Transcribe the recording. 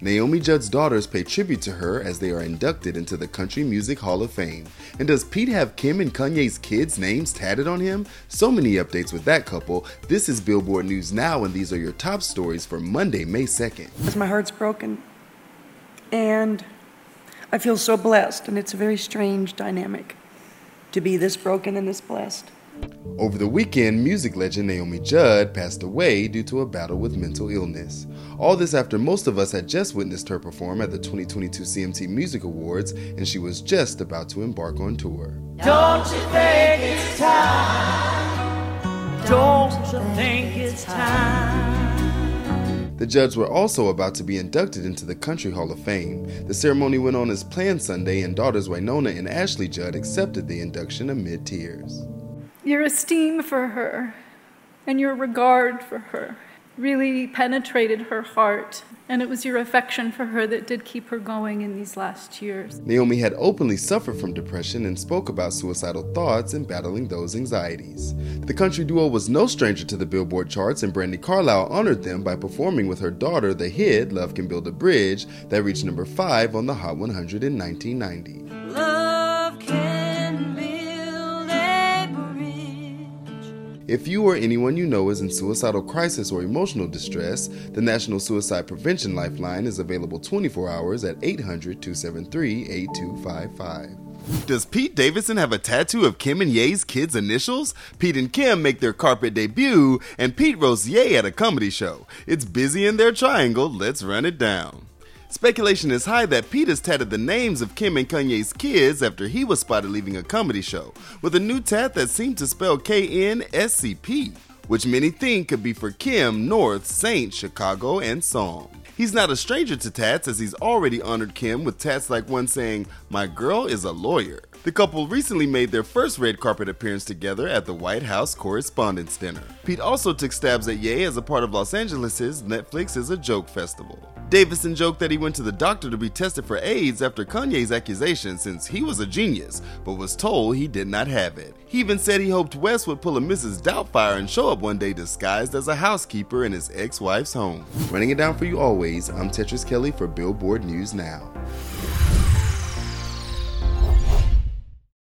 Naomi Judd's daughters pay tribute to her as they are inducted into the Country Music Hall of Fame. And does Pete have Kim and Kanye's kids' names tatted on him? So many updates with that couple. This is Billboard News Now, and these are your top stories for Monday, May 2nd. Because my heart's broken. And I feel so blessed, and it's a very strange dynamic to be this broken and this blessed. Over the weekend, music legend Naomi Judd passed away due to a battle with mental illness. All this after most of us had just witnessed her perform at the 2022 CMT Music Awards, and she was just about to embark on tour. Don't you think it's time? Don't you think it's time? The Judds were also about to be inducted into the Country Hall of Fame. The ceremony went on as planned Sunday, and daughters Wynonna and Ashley Judd accepted the induction amid tears. Your esteem for her and your regard for her really penetrated her heart, and it was your affection for her that did keep her going in these last years. Naomi had openly suffered from depression and spoke about suicidal thoughts and battling those anxieties. The country duo was no stranger to the Billboard charts, and Brandi Carlile honored them by performing with her daughter the hit Love Can Build a Bridge that reached number 5 on the Hot 100 in 1990. If you or anyone you know is in suicidal crisis or emotional distress, the National Suicide Prevention Lifeline is available 24 hours at 800 273 8255. Does Pete Davidson have a tattoo of Kim and Ye's kids' initials? Pete and Kim make their carpet debut, and Pete roasts Ye at a comedy show. It's busy in their triangle. Let's run it down. Speculation is high that Pete has tatted the names of Kim and Kanye's kids after he was spotted leaving a comedy show, with a new tat that seemed to spell K N S C P, which many think could be for Kim, North, Saint, Chicago, and Psalm. He's not a stranger to tats as he's already honored Kim with tats like one saying, My girl is a lawyer. The couple recently made their first red carpet appearance together at the White House Correspondents' Dinner. Pete also took stabs at Ye as a part of Los Angeles' Netflix is a Joke festival. Davidson joked that he went to the doctor to be tested for AIDS after Kanye's accusation since he was a genius, but was told he did not have it. He even said he hoped West would pull a Mrs. Doubtfire and show up one day disguised as a housekeeper in his ex wife's home. Running it down for you always, I'm Tetris Kelly for Billboard News Now.